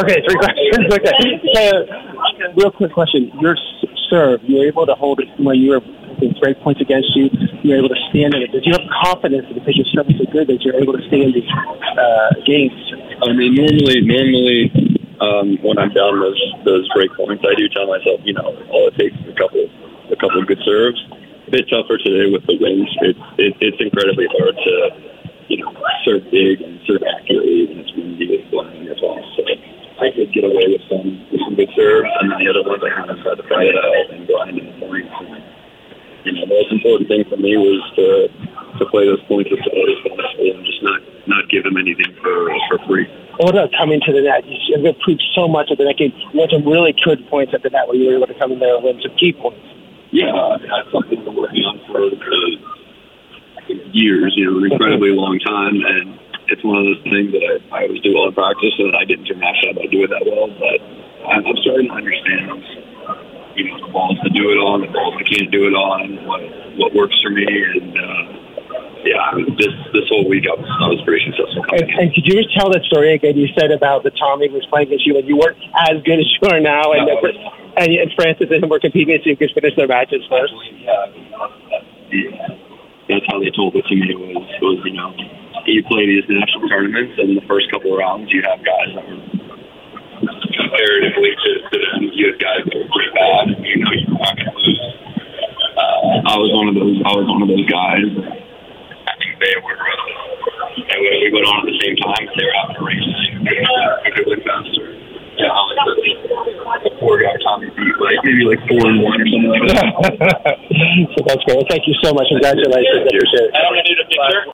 Okay, three questions. Okay. Uh, real quick question. Your serve, you were able to hold it when you were with break points against you. You were able to stand in it. Did you have confidence that because your serve is so good that you're able to stay in these uh, games? I mean, normally, normally, um, when I'm down those those break points, I do tell myself, you know, all it takes is a couple, a couple of good serves. A bit tougher today with the winds. It's it, it's incredibly hard to, you know, serve big and serve accurately when it's windy and blowing as well. So I could get away with some with some good serves, and then the other ones I kind of had to fight it out and grind in the points. And, you know, the most important thing for me was to to play those points as well as possible and just not not give them anything for for free. What about coming to the net? You've improved so much at the net game. You had some really good points at the net where you were able to come in there and win some key points. Yeah, mean, that's something been working on for uh, years, you know, an incredibly long time, and it's one of those things that I, I always do well in practice, and I didn't international, but I do it that well. But I'm, I'm starting to understand, you know, the balls to do it on, the balls I can't do it on, what what works for me, and uh, yeah, this this whole week I was I was pretty successful. And, and could you just tell that story again? You said about the Tommy was playing against you, and you weren't as good as you are now, and, No. and, and Francis and him were competing so you could finish their matches first. Yeah, that's how they told it to me was was you know you play these national tournaments and the first couple of rounds you have guys that are comparatively to, to them you have guys that are pretty bad and you know you're not gonna lose. Uh, I was one of those I was one of those guys. I think they were uh, and when we went on at the same time they were having a race I could win faster. Yeah, I like the, the four guy Tommy beat like maybe like four and one or something like that. so that's great. Well, thank you so much. Congratulations. I appreciate it. I don't need a picture.